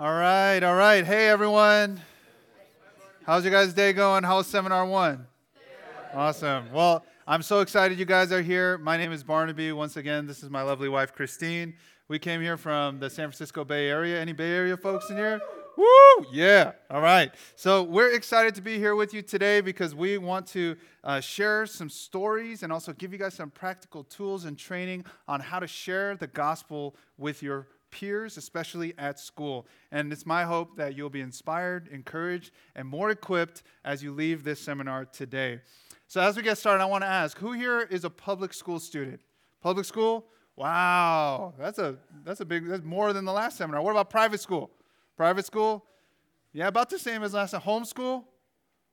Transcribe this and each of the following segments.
All right, all right. Hey, everyone. How's your guys' day going? How's seminar one? Awesome. Well, I'm so excited you guys are here. My name is Barnaby. Once again, this is my lovely wife, Christine. We came here from the San Francisco Bay Area. Any Bay Area folks in here? Woo! Yeah. All right. So we're excited to be here with you today because we want to uh, share some stories and also give you guys some practical tools and training on how to share the gospel with your peers, especially at school. And it's my hope that you'll be inspired, encouraged, and more equipped as you leave this seminar today. So, as we get started, I want to ask who here is a public school student? Public school? Wow, that's a that's a big that's more than the last seminar. What about private school? Private school? Yeah, about the same as last time. Homeschool?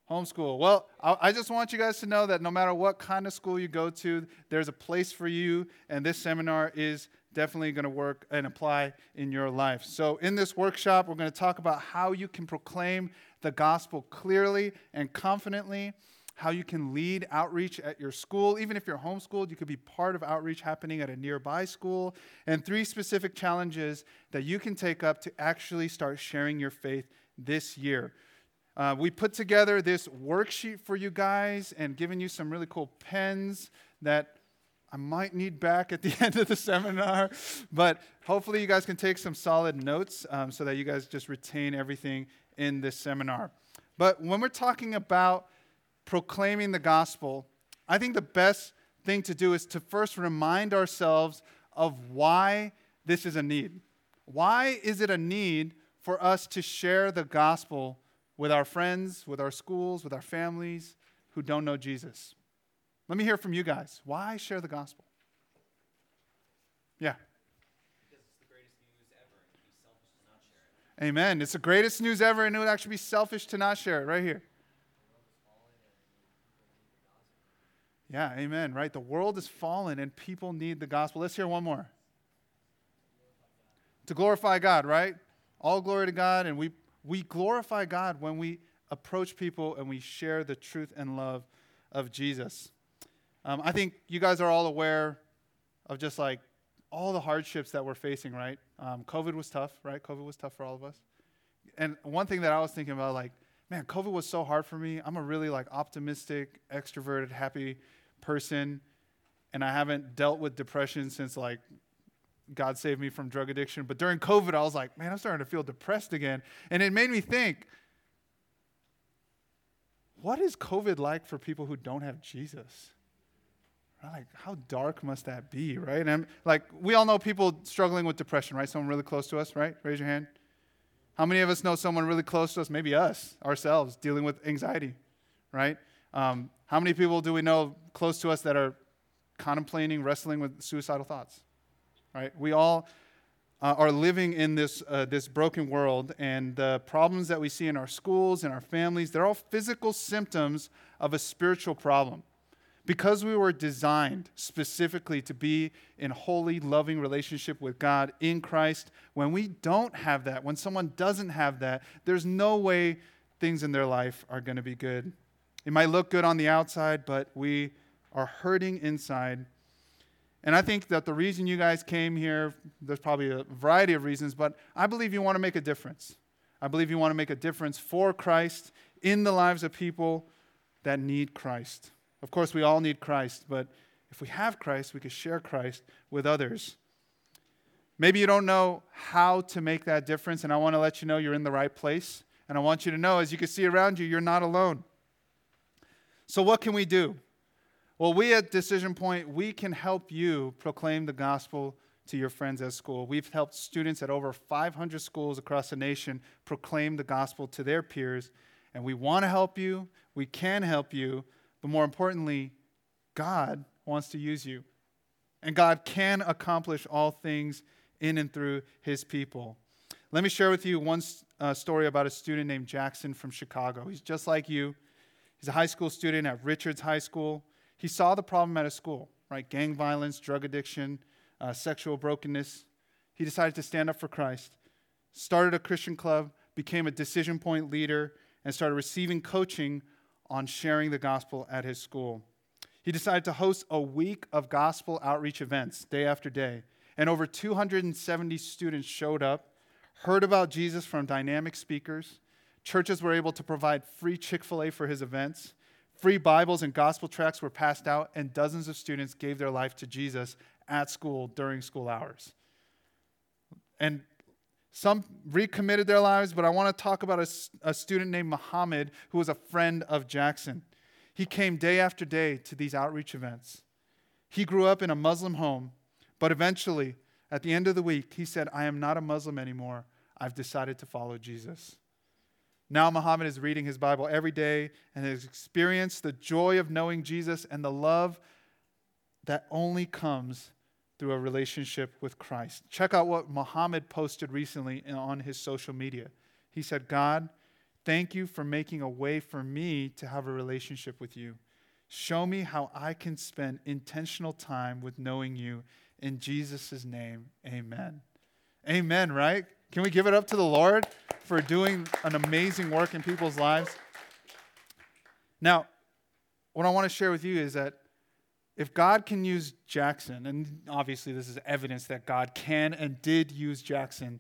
Homeschool. Well, I just want you guys to know that no matter what kind of school you go to, there's a place for you, and this seminar is definitely going to work and apply in your life. So, in this workshop, we're going to talk about how you can proclaim the gospel clearly and confidently, how you can lead outreach at your school. Even if you're homeschooled, you could be part of outreach happening at a nearby school, and three specific challenges that you can take up to actually start sharing your faith this year. Uh, we put together this worksheet for you guys and given you some really cool pens that I might need back at the end of the seminar, but hopefully you guys can take some solid notes um, so that you guys just retain everything in this seminar. But when we're talking about proclaiming the gospel, I think the best thing to do is to first remind ourselves of why this is a need. Why is it a need for us to share the gospel with our friends, with our schools, with our families who don't know Jesus? Let me hear from you guys. Why share the gospel? Yeah. Amen. It's the greatest news ever, and it would actually be selfish to not share it right here. Yeah, amen, right? The world is fallen and people need the gospel. Let's hear one more. To glorify God, right? All glory to God, and we, we glorify God when we approach people and we share the truth and love of Jesus. Um, I think you guys are all aware of just like all the hardships that we're facing, right? Um, COVID was tough, right? COVID was tough for all of us. And one thing that I was thinking about, like, man, COVID was so hard for me. I'm a really like optimistic, extroverted, happy person, and I haven't dealt with depression since like God saved me from drug addiction. But during COVID, I was like, man, I'm starting to feel depressed again, and it made me think. What is COVID like for people who don't have Jesus? Like, how dark must that be, right? And like, we all know people struggling with depression, right? Someone really close to us, right? Raise your hand. How many of us know someone really close to us, maybe us, ourselves, dealing with anxiety, right? Um, how many people do we know close to us that are contemplating, wrestling with suicidal thoughts, right? We all uh, are living in this, uh, this broken world, and the problems that we see in our schools and our families, they're all physical symptoms of a spiritual problem. Because we were designed specifically to be in holy, loving relationship with God in Christ, when we don't have that, when someone doesn't have that, there's no way things in their life are going to be good. It might look good on the outside, but we are hurting inside. And I think that the reason you guys came here, there's probably a variety of reasons, but I believe you want to make a difference. I believe you want to make a difference for Christ in the lives of people that need Christ. Of course, we all need Christ, but if we have Christ, we can share Christ with others. Maybe you don't know how to make that difference, and I want to let you know you're in the right place. And I want you to know, as you can see around you, you're not alone. So, what can we do? Well, we at Decision Point, we can help you proclaim the gospel to your friends at school. We've helped students at over 500 schools across the nation proclaim the gospel to their peers, and we want to help you. We can help you. But more importantly, God wants to use you. And God can accomplish all things in and through his people. Let me share with you one uh, story about a student named Jackson from Chicago. He's just like you. He's a high school student at Richards High School. He saw the problem at his school, right? Gang violence, drug addiction, uh, sexual brokenness. He decided to stand up for Christ, started a Christian club, became a decision point leader, and started receiving coaching on sharing the gospel at his school. He decided to host a week of gospel outreach events day after day, and over 270 students showed up, heard about Jesus from dynamic speakers. Churches were able to provide free Chick fil A for his events. Free Bibles and gospel tracts were passed out, and dozens of students gave their life to Jesus at school during school hours. And some recommitted their lives, but I want to talk about a, a student named Muhammad who was a friend of Jackson. He came day after day to these outreach events. He grew up in a Muslim home, but eventually, at the end of the week, he said, I am not a Muslim anymore. I've decided to follow Jesus. Now, Muhammad is reading his Bible every day and has experienced the joy of knowing Jesus and the love that only comes through a relationship with Christ. Check out what Muhammad posted recently on his social media. He said, God, thank you for making a way for me to have a relationship with you. Show me how I can spend intentional time with knowing you. In Jesus' name, amen. Amen, right? Can we give it up to the Lord for doing an amazing work in people's lives? Now, what I want to share with you is that if God can use Jackson, and obviously this is evidence that God can and did use Jackson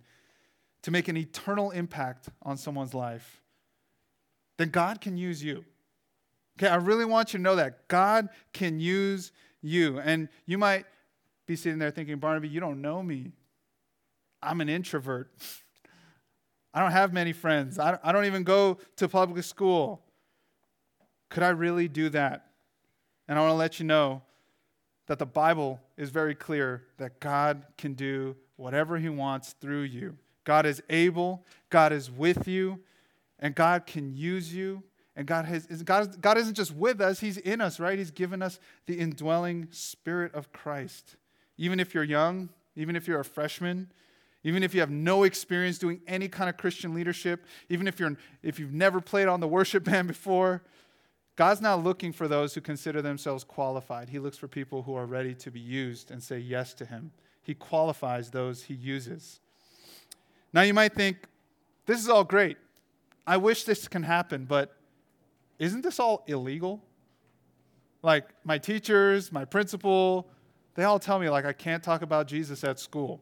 to make an eternal impact on someone's life, then God can use you. Okay, I really want you to know that God can use you. And you might be sitting there thinking, Barnaby, you don't know me. I'm an introvert. I don't have many friends. I don't even go to public school. Could I really do that? And I want to let you know that the Bible is very clear that God can do whatever He wants through you. God is able, God is with you, and God can use you and God, has, God, God isn't just with us, He's in us, right? He's given us the indwelling Spirit of Christ. Even if you're young, even if you're a freshman, even if you have no experience doing any kind of Christian leadership, even if, you're, if you've never played on the worship band before, God's not looking for those who consider themselves qualified. He looks for people who are ready to be used and say yes to Him. He qualifies those He uses. Now you might think, this is all great. I wish this can happen, but isn't this all illegal? Like my teachers, my principal, they all tell me like I can't talk about Jesus at school.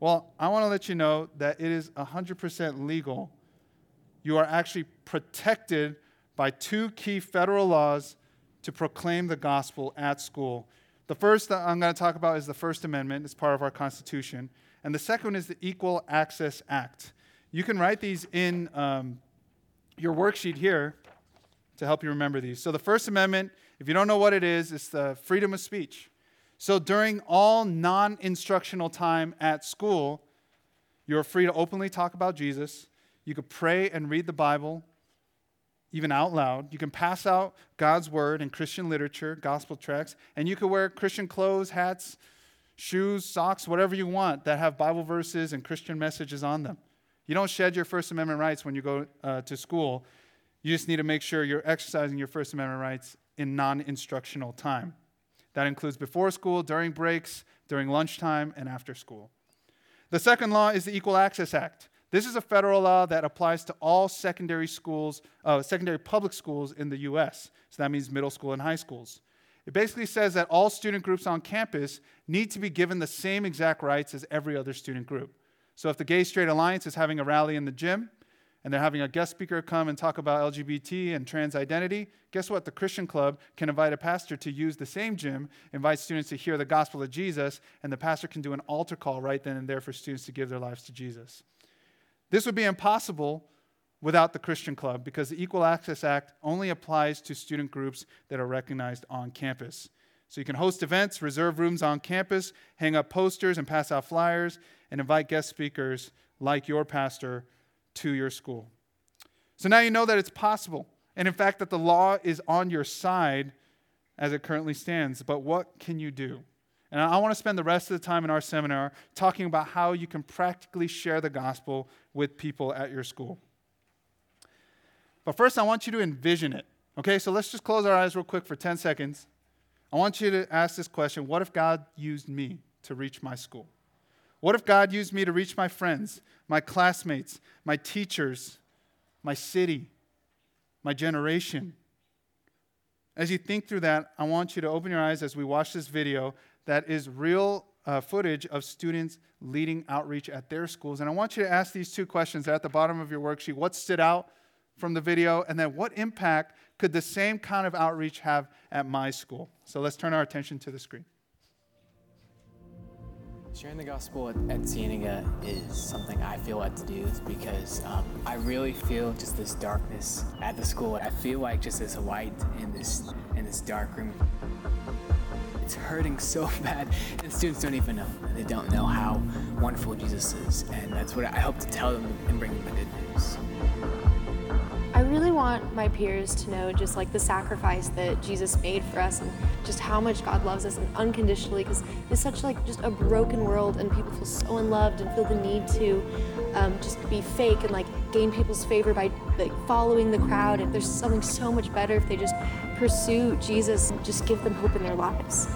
Well, I want to let you know that it is 100% legal. You are actually protected by two key federal laws to proclaim the gospel at school. The first that I'm going to talk about is the First Amendment, it's part of our Constitution. And the second is the Equal Access Act. You can write these in um, your worksheet here to help you remember these. So, the First Amendment, if you don't know what it is, it's the freedom of speech. So, during all non instructional time at school, you're free to openly talk about Jesus. You could pray and read the Bible, even out loud. You can pass out God's word and Christian literature, gospel tracts, and you can wear Christian clothes, hats, shoes, socks, whatever you want that have Bible verses and Christian messages on them. You don't shed your First Amendment rights when you go uh, to school. You just need to make sure you're exercising your First Amendment rights in non instructional time. That includes before school, during breaks, during lunchtime, and after school. The second law is the Equal Access Act. This is a federal law that applies to all secondary schools, uh, secondary public schools in the U.S. So that means middle school and high schools. It basically says that all student groups on campus need to be given the same exact rights as every other student group. So if the Gay Straight Alliance is having a rally in the gym, and they're having a guest speaker come and talk about LGBT and trans identity, guess what? The Christian Club can invite a pastor to use the same gym, invite students to hear the gospel of Jesus, and the pastor can do an altar call right then and there for students to give their lives to Jesus. This would be impossible without the Christian Club because the Equal Access Act only applies to student groups that are recognized on campus. So you can host events, reserve rooms on campus, hang up posters and pass out flyers, and invite guest speakers like your pastor to your school. So now you know that it's possible, and in fact, that the law is on your side as it currently stands. But what can you do? And I want to spend the rest of the time in our seminar talking about how you can practically share the gospel with people at your school. But first, I want you to envision it. Okay, so let's just close our eyes real quick for 10 seconds. I want you to ask this question What if God used me to reach my school? What if God used me to reach my friends, my classmates, my teachers, my city, my generation? As you think through that, I want you to open your eyes as we watch this video that is real uh, footage of students leading outreach at their schools. And I want you to ask these two questions at the bottom of your worksheet. What stood out from the video? And then what impact could the same kind of outreach have at my school? So let's turn our attention to the screen. Sharing the gospel at, at Cienega is something I feel led to do because um, I really feel just this darkness at the school. I feel like just this light in this in this dark room. It's hurting so bad, and students don't even know. They don't know how wonderful Jesus is, and that's what I hope to tell them and bring them the good news. I really want my peers to know just like the sacrifice that Jesus made for us and just how much God loves us and unconditionally because it's such like just a broken world and people feel so unloved and feel the need to um, just be fake and like gain people's favor by like following the crowd and there's something so much better if they just pursue Jesus just give them hope in their lives.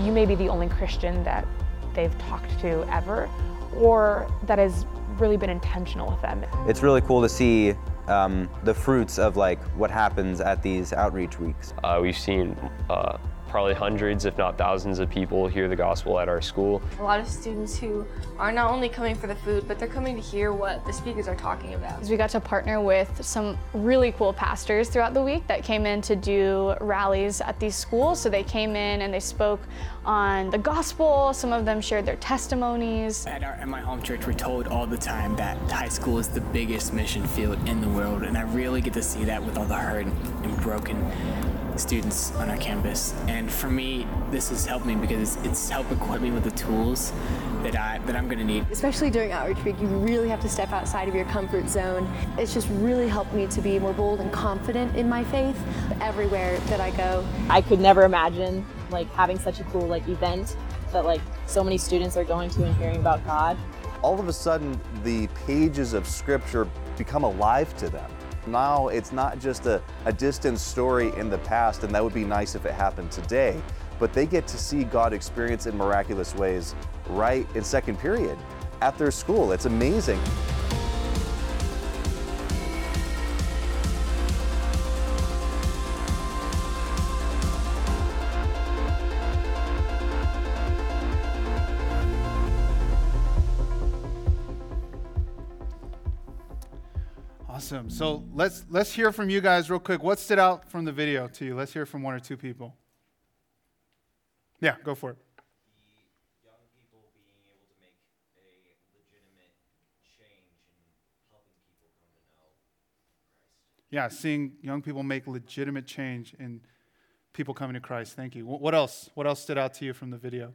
You may be the only Christian that they've talked to ever or that has really been intentional with them. It's really cool to see um, the fruits of like what happens at these outreach weeks. Uh, we've seen uh, probably hundreds, if not thousands, of people hear the gospel at our school. A lot of students who are not only coming for the food, but they're coming to hear what the speakers are talking about. We got to partner with some really cool pastors throughout the week that came in to do rallies at these schools. So they came in and they spoke on the gospel. Some of them shared their testimonies. At, our, at my home church, we're told all the time that high school is the biggest mission field in the world, and I really get to see that with all the hurt and broken students on our campus. And for me, this has helped me because it's, it's helped equip me with the tools that, I, that I'm going to need. Especially during outreach week, you really have to step outside of your comfort zone. It's just really helped me to be more bold and confident in my faith everywhere that I go. I could never imagine like having such a cool like event that like so many students are going to and hearing about God. All of a sudden, the pages of scripture become alive to them. Now it's not just a, a distant story in the past, and that would be nice if it happened today, but they get to see God experience in miraculous ways right in second period at their school. It's amazing. Awesome. So let's let's hear from you guys real quick. What stood out from the video to you? Let's hear from one or two people. Yeah, go for it. Yeah, seeing young people make legitimate change in people coming to Christ. Thank you. What else? What else stood out to you from the video?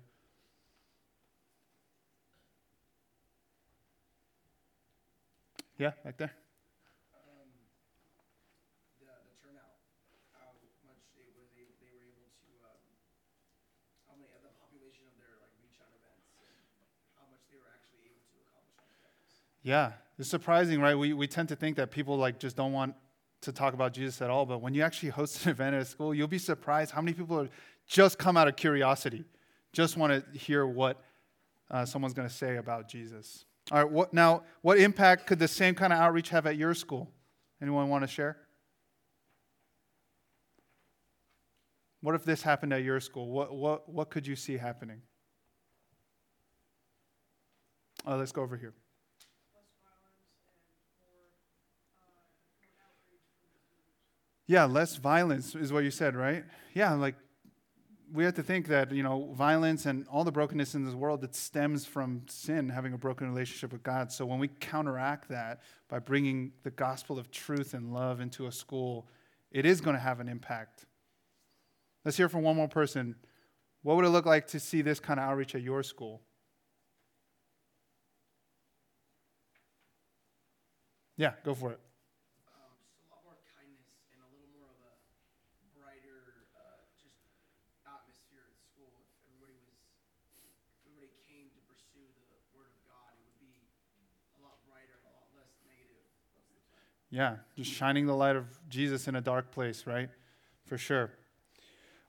Yeah, back there. Yeah, it's surprising, right? We, we tend to think that people like just don't want to talk about Jesus at all, but when you actually host an event at a school, you'll be surprised how many people are just come out of curiosity, just want to hear what uh, someone's going to say about Jesus. All right, what, now, what impact could the same kind of outreach have at your school? Anyone want to share? What if this happened at your school? What, what, what could you see happening? Oh, let's go over here. Yeah, less violence is what you said, right? Yeah, like we have to think that, you know, violence and all the brokenness in this world that stems from sin, having a broken relationship with God. So when we counteract that by bringing the gospel of truth and love into a school, it is going to have an impact. Let's hear from one more person. What would it look like to see this kind of outreach at your school? Yeah, go for it. Yeah, just shining the light of Jesus in a dark place, right? For sure.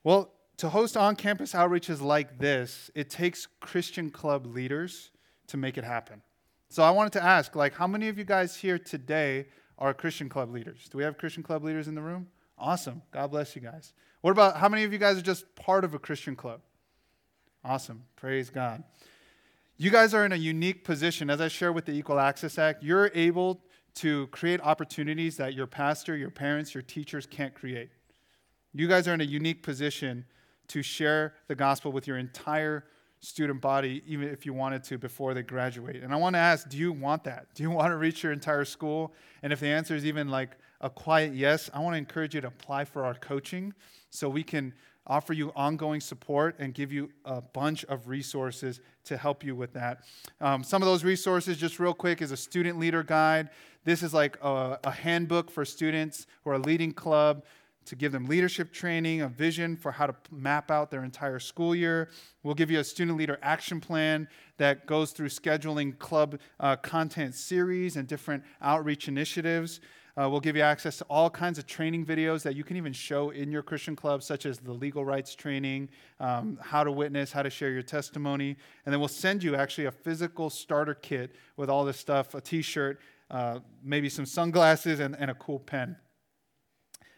Well, to host on campus outreaches like this, it takes Christian club leaders to make it happen. So I wanted to ask, like, how many of you guys here today are Christian club leaders? Do we have Christian club leaders in the room? Awesome. God bless you guys. What about how many of you guys are just part of a Christian club? Awesome. Praise God. You guys are in a unique position. As I share with the Equal Access Act, you're able to create opportunities that your pastor, your parents, your teachers can't create. You guys are in a unique position to share the gospel with your entire student body, even if you wanted to before they graduate. And I want to ask do you want that? Do you want to reach your entire school? And if the answer is even like a quiet yes, I want to encourage you to apply for our coaching so we can offer you ongoing support and give you a bunch of resources to help you with that. Um, some of those resources, just real quick, is a student leader guide. This is like a, a handbook for students who are leading club to give them leadership training, a vision for how to map out their entire school year. We'll give you a student leader action plan that goes through scheduling club uh, content series and different outreach initiatives. Uh, we'll give you access to all kinds of training videos that you can even show in your Christian club, such as the legal rights training, um, how to witness, how to share your testimony. And then we'll send you actually a physical starter kit with all this stuff a t shirt, uh, maybe some sunglasses, and, and, a cool pen.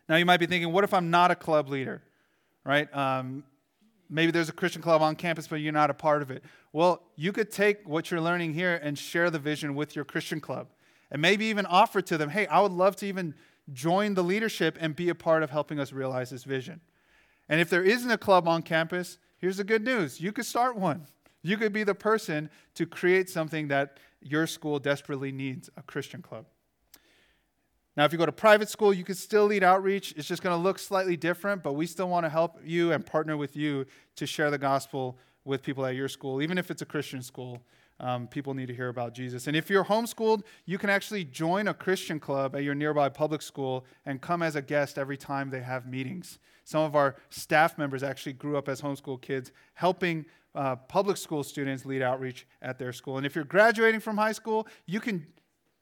Now, you might be thinking, what if I'm not a club leader, right? Um, maybe there's a Christian club on campus, but you're not a part of it. Well, you could take what you're learning here and share the vision with your Christian club and maybe even offer to them, hey, I would love to even join the leadership and be a part of helping us realize this vision. And if there isn't a club on campus, here's the good news you could start one. You could be the person to create something that your school desperately needs a Christian club. Now, if you go to private school, you can still lead outreach. It's just going to look slightly different, but we still want to help you and partner with you to share the gospel with people at your school, even if it's a Christian school um, people need to hear about Jesus. And if you're homeschooled, you can actually join a Christian club at your nearby public school and come as a guest every time they have meetings. Some of our staff members actually grew up as homeschool kids, helping uh, public school students lead outreach at their school. And if you're graduating from high school, you can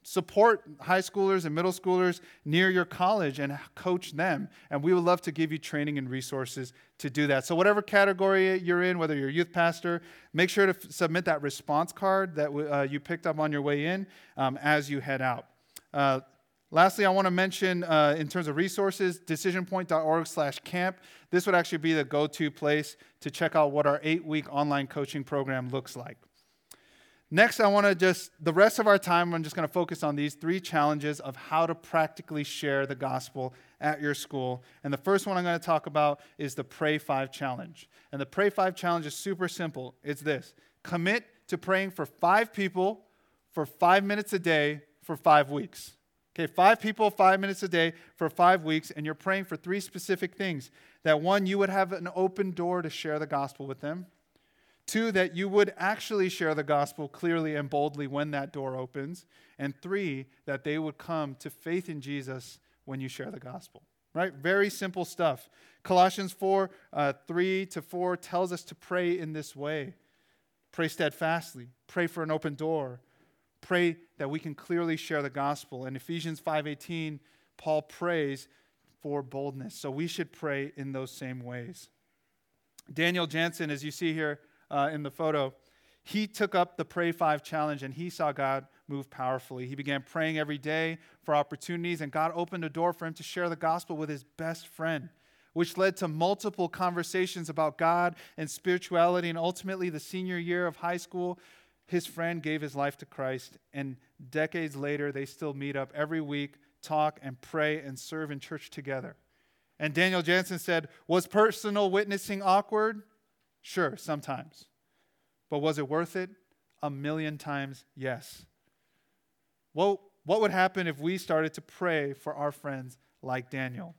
support high schoolers and middle schoolers near your college and coach them. And we would love to give you training and resources to do that. So, whatever category you're in, whether you're a youth pastor, make sure to f- submit that response card that uh, you picked up on your way in um, as you head out. Uh, lastly, I want to mention uh, in terms of resources, decisionpoint.org slash camp. This would actually be the go to place to check out what our eight week online coaching program looks like. Next, I want to just, the rest of our time, I'm just going to focus on these three challenges of how to practically share the gospel at your school. And the first one I'm going to talk about is the Pray 5 challenge. And the Pray 5 challenge is super simple it's this commit to praying for five people for five minutes a day for five weeks. Okay, five people, five minutes a day for five weeks, and you're praying for three specific things. That one, you would have an open door to share the gospel with them. Two, that you would actually share the gospel clearly and boldly when that door opens. And three, that they would come to faith in Jesus when you share the gospel. Right? Very simple stuff. Colossians 4 uh, 3 to 4 tells us to pray in this way pray steadfastly, pray for an open door, pray that we can clearly share the gospel. In Ephesians 5:18, Paul prays for boldness. So we should pray in those same ways. Daniel Jansen, as you see here, uh, in the photo, he took up the Pray 5 challenge and he saw God move powerfully. He began praying every day for opportunities, and God opened a door for him to share the gospel with his best friend, which led to multiple conversations about God and spirituality. And ultimately, the senior year of high school, his friend gave his life to Christ. And decades later, they still meet up every week, talk, and pray and serve in church together. And Daniel Jansen said, Was personal witnessing awkward? Sure, sometimes. But was it worth it? A million times, yes. Well, what would happen if we started to pray for our friends like Daniel?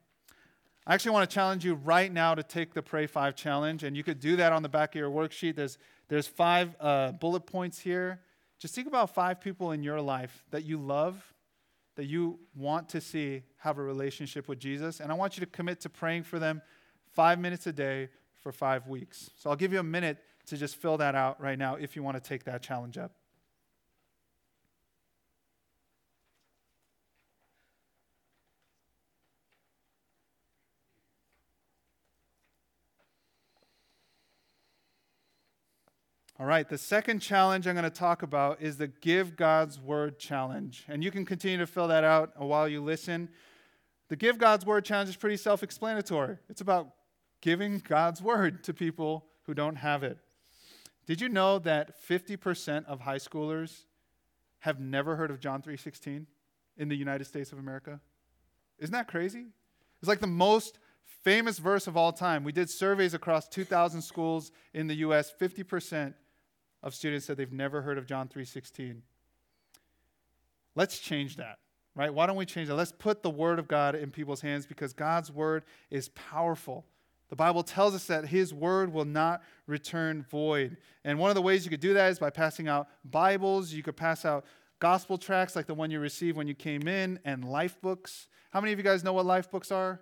I actually want to challenge you right now to take the Pray 5 challenge, and you could do that on the back of your worksheet. There's, there's five uh, bullet points here. Just think about five people in your life that you love, that you want to see have a relationship with Jesus, and I want you to commit to praying for them five minutes a day for five weeks. So I'll give you a minute to just fill that out right now if you want to take that challenge up. All right, the second challenge I'm going to talk about is the Give God's Word challenge. And you can continue to fill that out while you listen. The Give God's Word challenge is pretty self explanatory. It's about giving God's word to people who don't have it. Did you know that 50% of high schoolers have never heard of John 3:16 in the United States of America? Isn't that crazy? It's like the most famous verse of all time. We did surveys across 2,000 schools in the US. 50% of students said they've never heard of John 3:16. Let's change that, right? Why don't we change that? Let's put the word of God in people's hands because God's word is powerful. The Bible tells us that His word will not return void. And one of the ways you could do that is by passing out Bibles. You could pass out gospel tracts like the one you received when you came in and life books. How many of you guys know what life books are?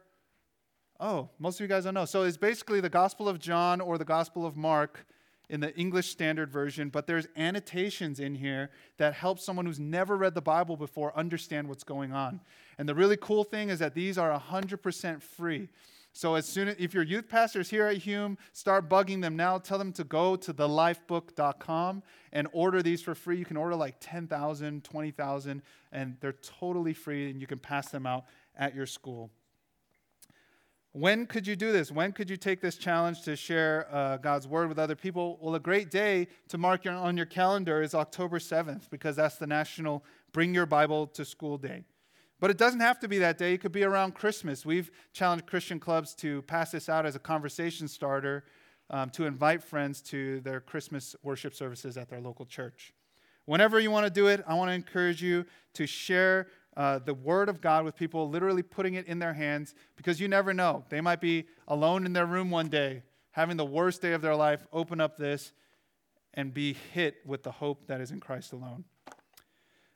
Oh, most of you guys don't know. So it's basically the Gospel of John or the Gospel of Mark in the English Standard Version, but there's annotations in here that help someone who's never read the Bible before understand what's going on. And the really cool thing is that these are 100% free. So as soon as if your youth pastors here at Hume, start bugging them now. Tell them to go to thelifebook.com and order these for free. You can order like 10,000, 20,000, and they're totally free, and you can pass them out at your school. When could you do this? When could you take this challenge to share uh, God's word with other people? Well, a great day to mark your, on your calendar is October 7th because that's the National Bring Your Bible to School Day. But it doesn't have to be that day. It could be around Christmas. We've challenged Christian clubs to pass this out as a conversation starter um, to invite friends to their Christmas worship services at their local church. Whenever you want to do it, I want to encourage you to share uh, the Word of God with people, literally putting it in their hands, because you never know. They might be alone in their room one day, having the worst day of their life, open up this, and be hit with the hope that is in Christ alone.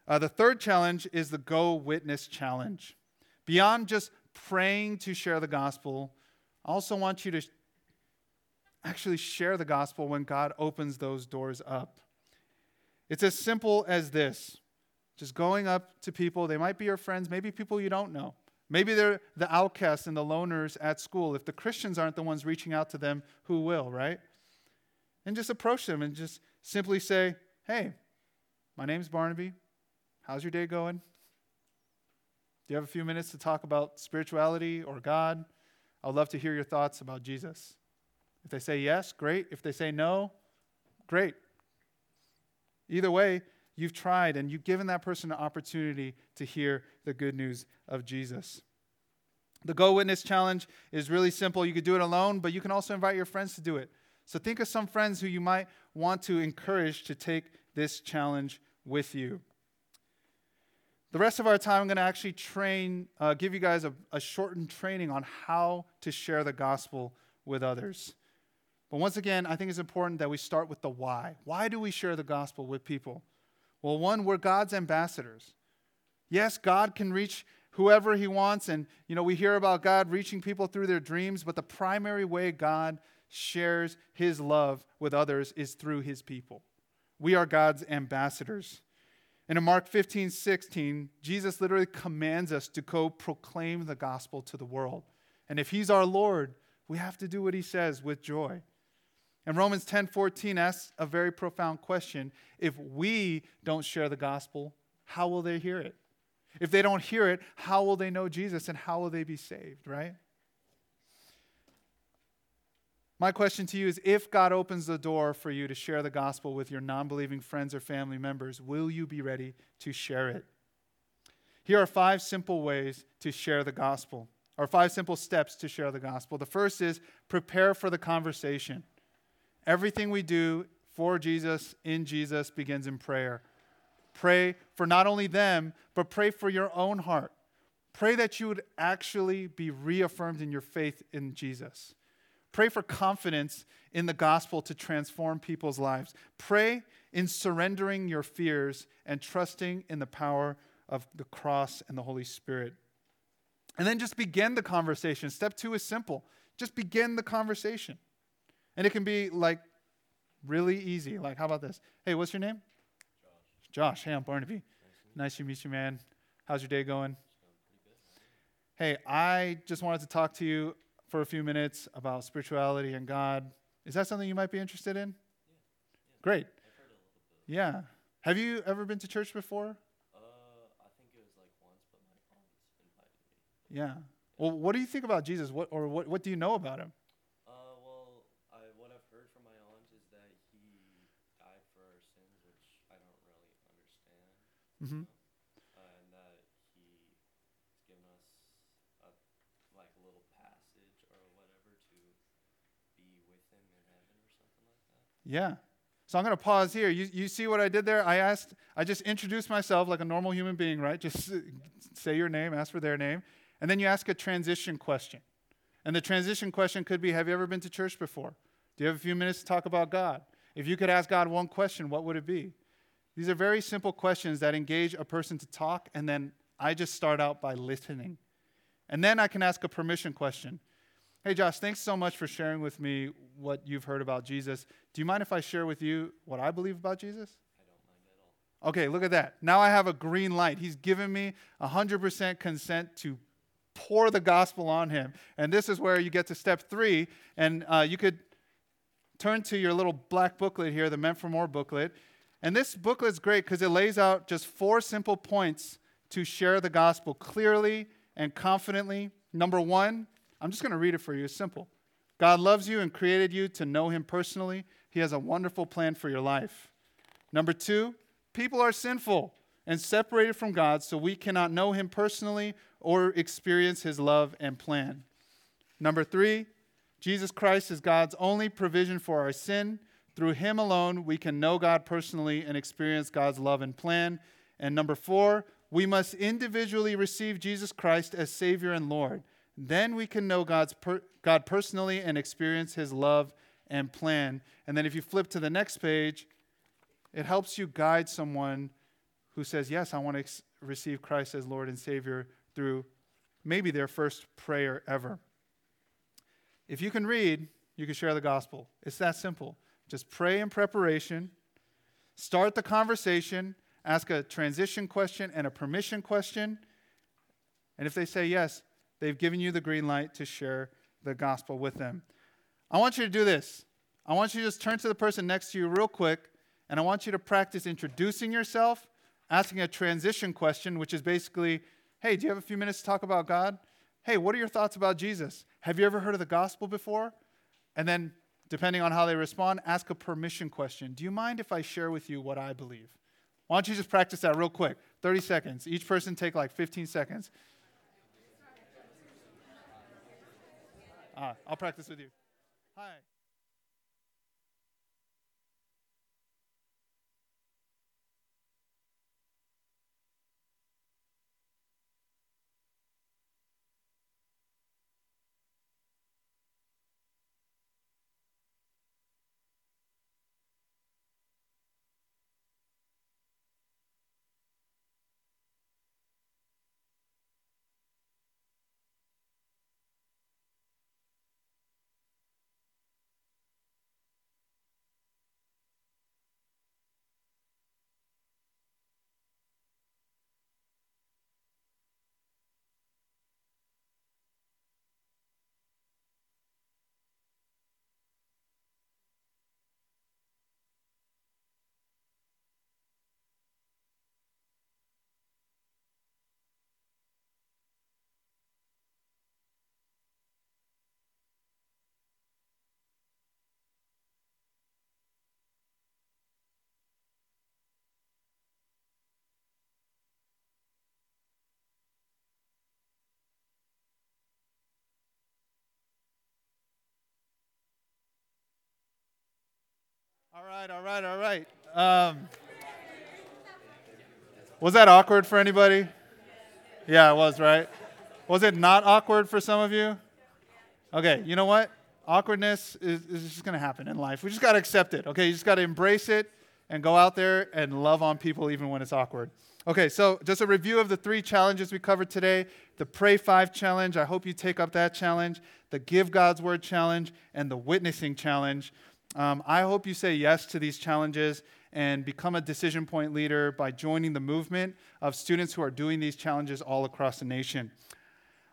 Uh, the third challenge is the Go Witness Challenge. Beyond just praying to share the gospel, I also want you to actually share the gospel when God opens those doors up. It's as simple as this just going up to people. They might be your friends, maybe people you don't know. Maybe they're the outcasts and the loners at school. If the Christians aren't the ones reaching out to them, who will, right? And just approach them and just simply say, Hey, my name's Barnaby. How's your day going? Do you have a few minutes to talk about spirituality or God? I'd love to hear your thoughts about Jesus. If they say yes, great. If they say no, great. Either way, you've tried and you've given that person an opportunity to hear the good news of Jesus. The Go Witness Challenge is really simple. You could do it alone, but you can also invite your friends to do it. So think of some friends who you might want to encourage to take this challenge with you. The rest of our time, I'm going to actually train, uh, give you guys a, a shortened training on how to share the gospel with others. But once again, I think it's important that we start with the why. Why do we share the gospel with people? Well, one, we're God's ambassadors. Yes, God can reach whoever he wants and you know we hear about God reaching people through their dreams, but the primary way God shares his love with others is through his people. We are God's ambassadors. And in Mark 15, 16, Jesus literally commands us to go proclaim the gospel to the world. And if he's our Lord, we have to do what he says with joy. And Romans 10 14 asks a very profound question. If we don't share the gospel, how will they hear it? If they don't hear it, how will they know Jesus and how will they be saved, right? My question to you is if God opens the door for you to share the gospel with your non believing friends or family members, will you be ready to share it? Here are five simple ways to share the gospel, or five simple steps to share the gospel. The first is prepare for the conversation. Everything we do for Jesus, in Jesus, begins in prayer. Pray for not only them, but pray for your own heart. Pray that you would actually be reaffirmed in your faith in Jesus. Pray for confidence in the gospel to transform people's lives. Pray in surrendering your fears and trusting in the power of the cross and the Holy Spirit. And then just begin the conversation. Step two is simple just begin the conversation. And it can be like really easy. Like, how about this? Hey, what's your name? Josh. Josh. Hey, I'm Barnaby. Nice to meet you, man. How's your day going? Hey, I just wanted to talk to you for a few minutes about spirituality and God. Is that something you might be interested in? Yeah. Yeah. Great. Yeah. Have you ever been to church before? Uh, I think it was like once, but my aunt invited me. Yeah. Well, what do you think about Jesus? What or what, what do you know about him? Uh, well, I, what I've heard from my aunt is that he died for our sins, which I don't really understand. Mm-hmm. Um, Yeah. So I'm going to pause here. You, you see what I did there? I asked, I just introduced myself like a normal human being, right? Just say your name, ask for their name, and then you ask a transition question. And the transition question could be Have you ever been to church before? Do you have a few minutes to talk about God? If you could ask God one question, what would it be? These are very simple questions that engage a person to talk, and then I just start out by listening. And then I can ask a permission question. Hey, Josh, thanks so much for sharing with me what you've heard about Jesus. Do you mind if I share with you what I believe about Jesus? I don't mind at all. Okay, look at that. Now I have a green light. He's given me 100% consent to pour the gospel on him. And this is where you get to step three. And uh, you could turn to your little black booklet here, the Meant for More booklet. And this booklet is great because it lays out just four simple points to share the gospel clearly and confidently. Number one, I'm just going to read it for you. It's simple. God loves you and created you to know Him personally. He has a wonderful plan for your life. Number two, people are sinful and separated from God, so we cannot know Him personally or experience His love and plan. Number three, Jesus Christ is God's only provision for our sin. Through Him alone, we can know God personally and experience God's love and plan. And number four, we must individually receive Jesus Christ as Savior and Lord. Then we can know God's per- God personally and experience His love and plan. And then if you flip to the next page, it helps you guide someone who says, Yes, I want to ex- receive Christ as Lord and Savior through maybe their first prayer ever. If you can read, you can share the gospel. It's that simple. Just pray in preparation, start the conversation, ask a transition question and a permission question. And if they say yes, they've given you the green light to share the gospel with them. I want you to do this. I want you to just turn to the person next to you real quick, and I want you to practice introducing yourself, asking a transition question, which is basically, hey, do you have a few minutes to talk about God? Hey, what are your thoughts about Jesus? Have you ever heard of the gospel before? And then, depending on how they respond, ask a permission question. Do you mind if I share with you what I believe? Why don't you just practice that real quick? 30 seconds. Each person take like 15 seconds. Uh, I'll practice with you. Hi. All right, all right, all right. Um, was that awkward for anybody? Yeah, it was, right? Was it not awkward for some of you? Okay, you know what? Awkwardness is, is just going to happen in life. We just got to accept it, okay? You just got to embrace it and go out there and love on people even when it's awkward. Okay, so just a review of the three challenges we covered today the Pray Five challenge. I hope you take up that challenge, the Give God's Word challenge, and the Witnessing challenge. Um, I hope you say yes to these challenges and become a decision point leader by joining the movement of students who are doing these challenges all across the nation.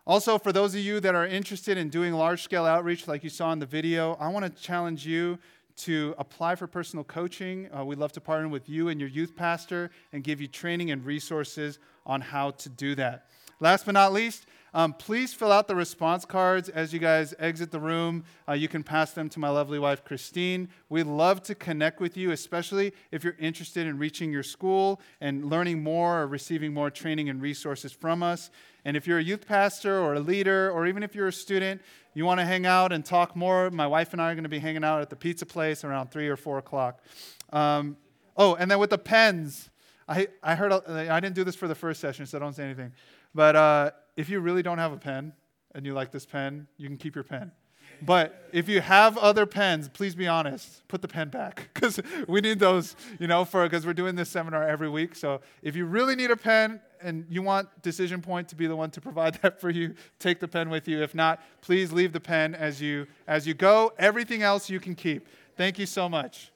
Also, for those of you that are interested in doing large scale outreach like you saw in the video, I want to challenge you to apply for personal coaching. Uh, we'd love to partner with you and your youth pastor and give you training and resources on how to do that. Last but not least, um, please fill out the response cards as you guys exit the room. Uh, you can pass them to my lovely wife, Christine. We'd love to connect with you, especially if you're interested in reaching your school and learning more or receiving more training and resources from us. And if you're a youth pastor or a leader, or even if you're a student, you want to hang out and talk more, my wife and I are going to be hanging out at the pizza place around 3 or 4 o'clock. Um, oh, and then with the pens, I, I heard, I didn't do this for the first session, so don't say anything. But uh, if you really don't have a pen and you like this pen, you can keep your pen. But if you have other pens, please be honest. Put the pen back because we need those, you know, for because we're doing this seminar every week. So if you really need a pen and you want Decision Point to be the one to provide that for you, take the pen with you. If not, please leave the pen as you as you go. Everything else you can keep. Thank you so much.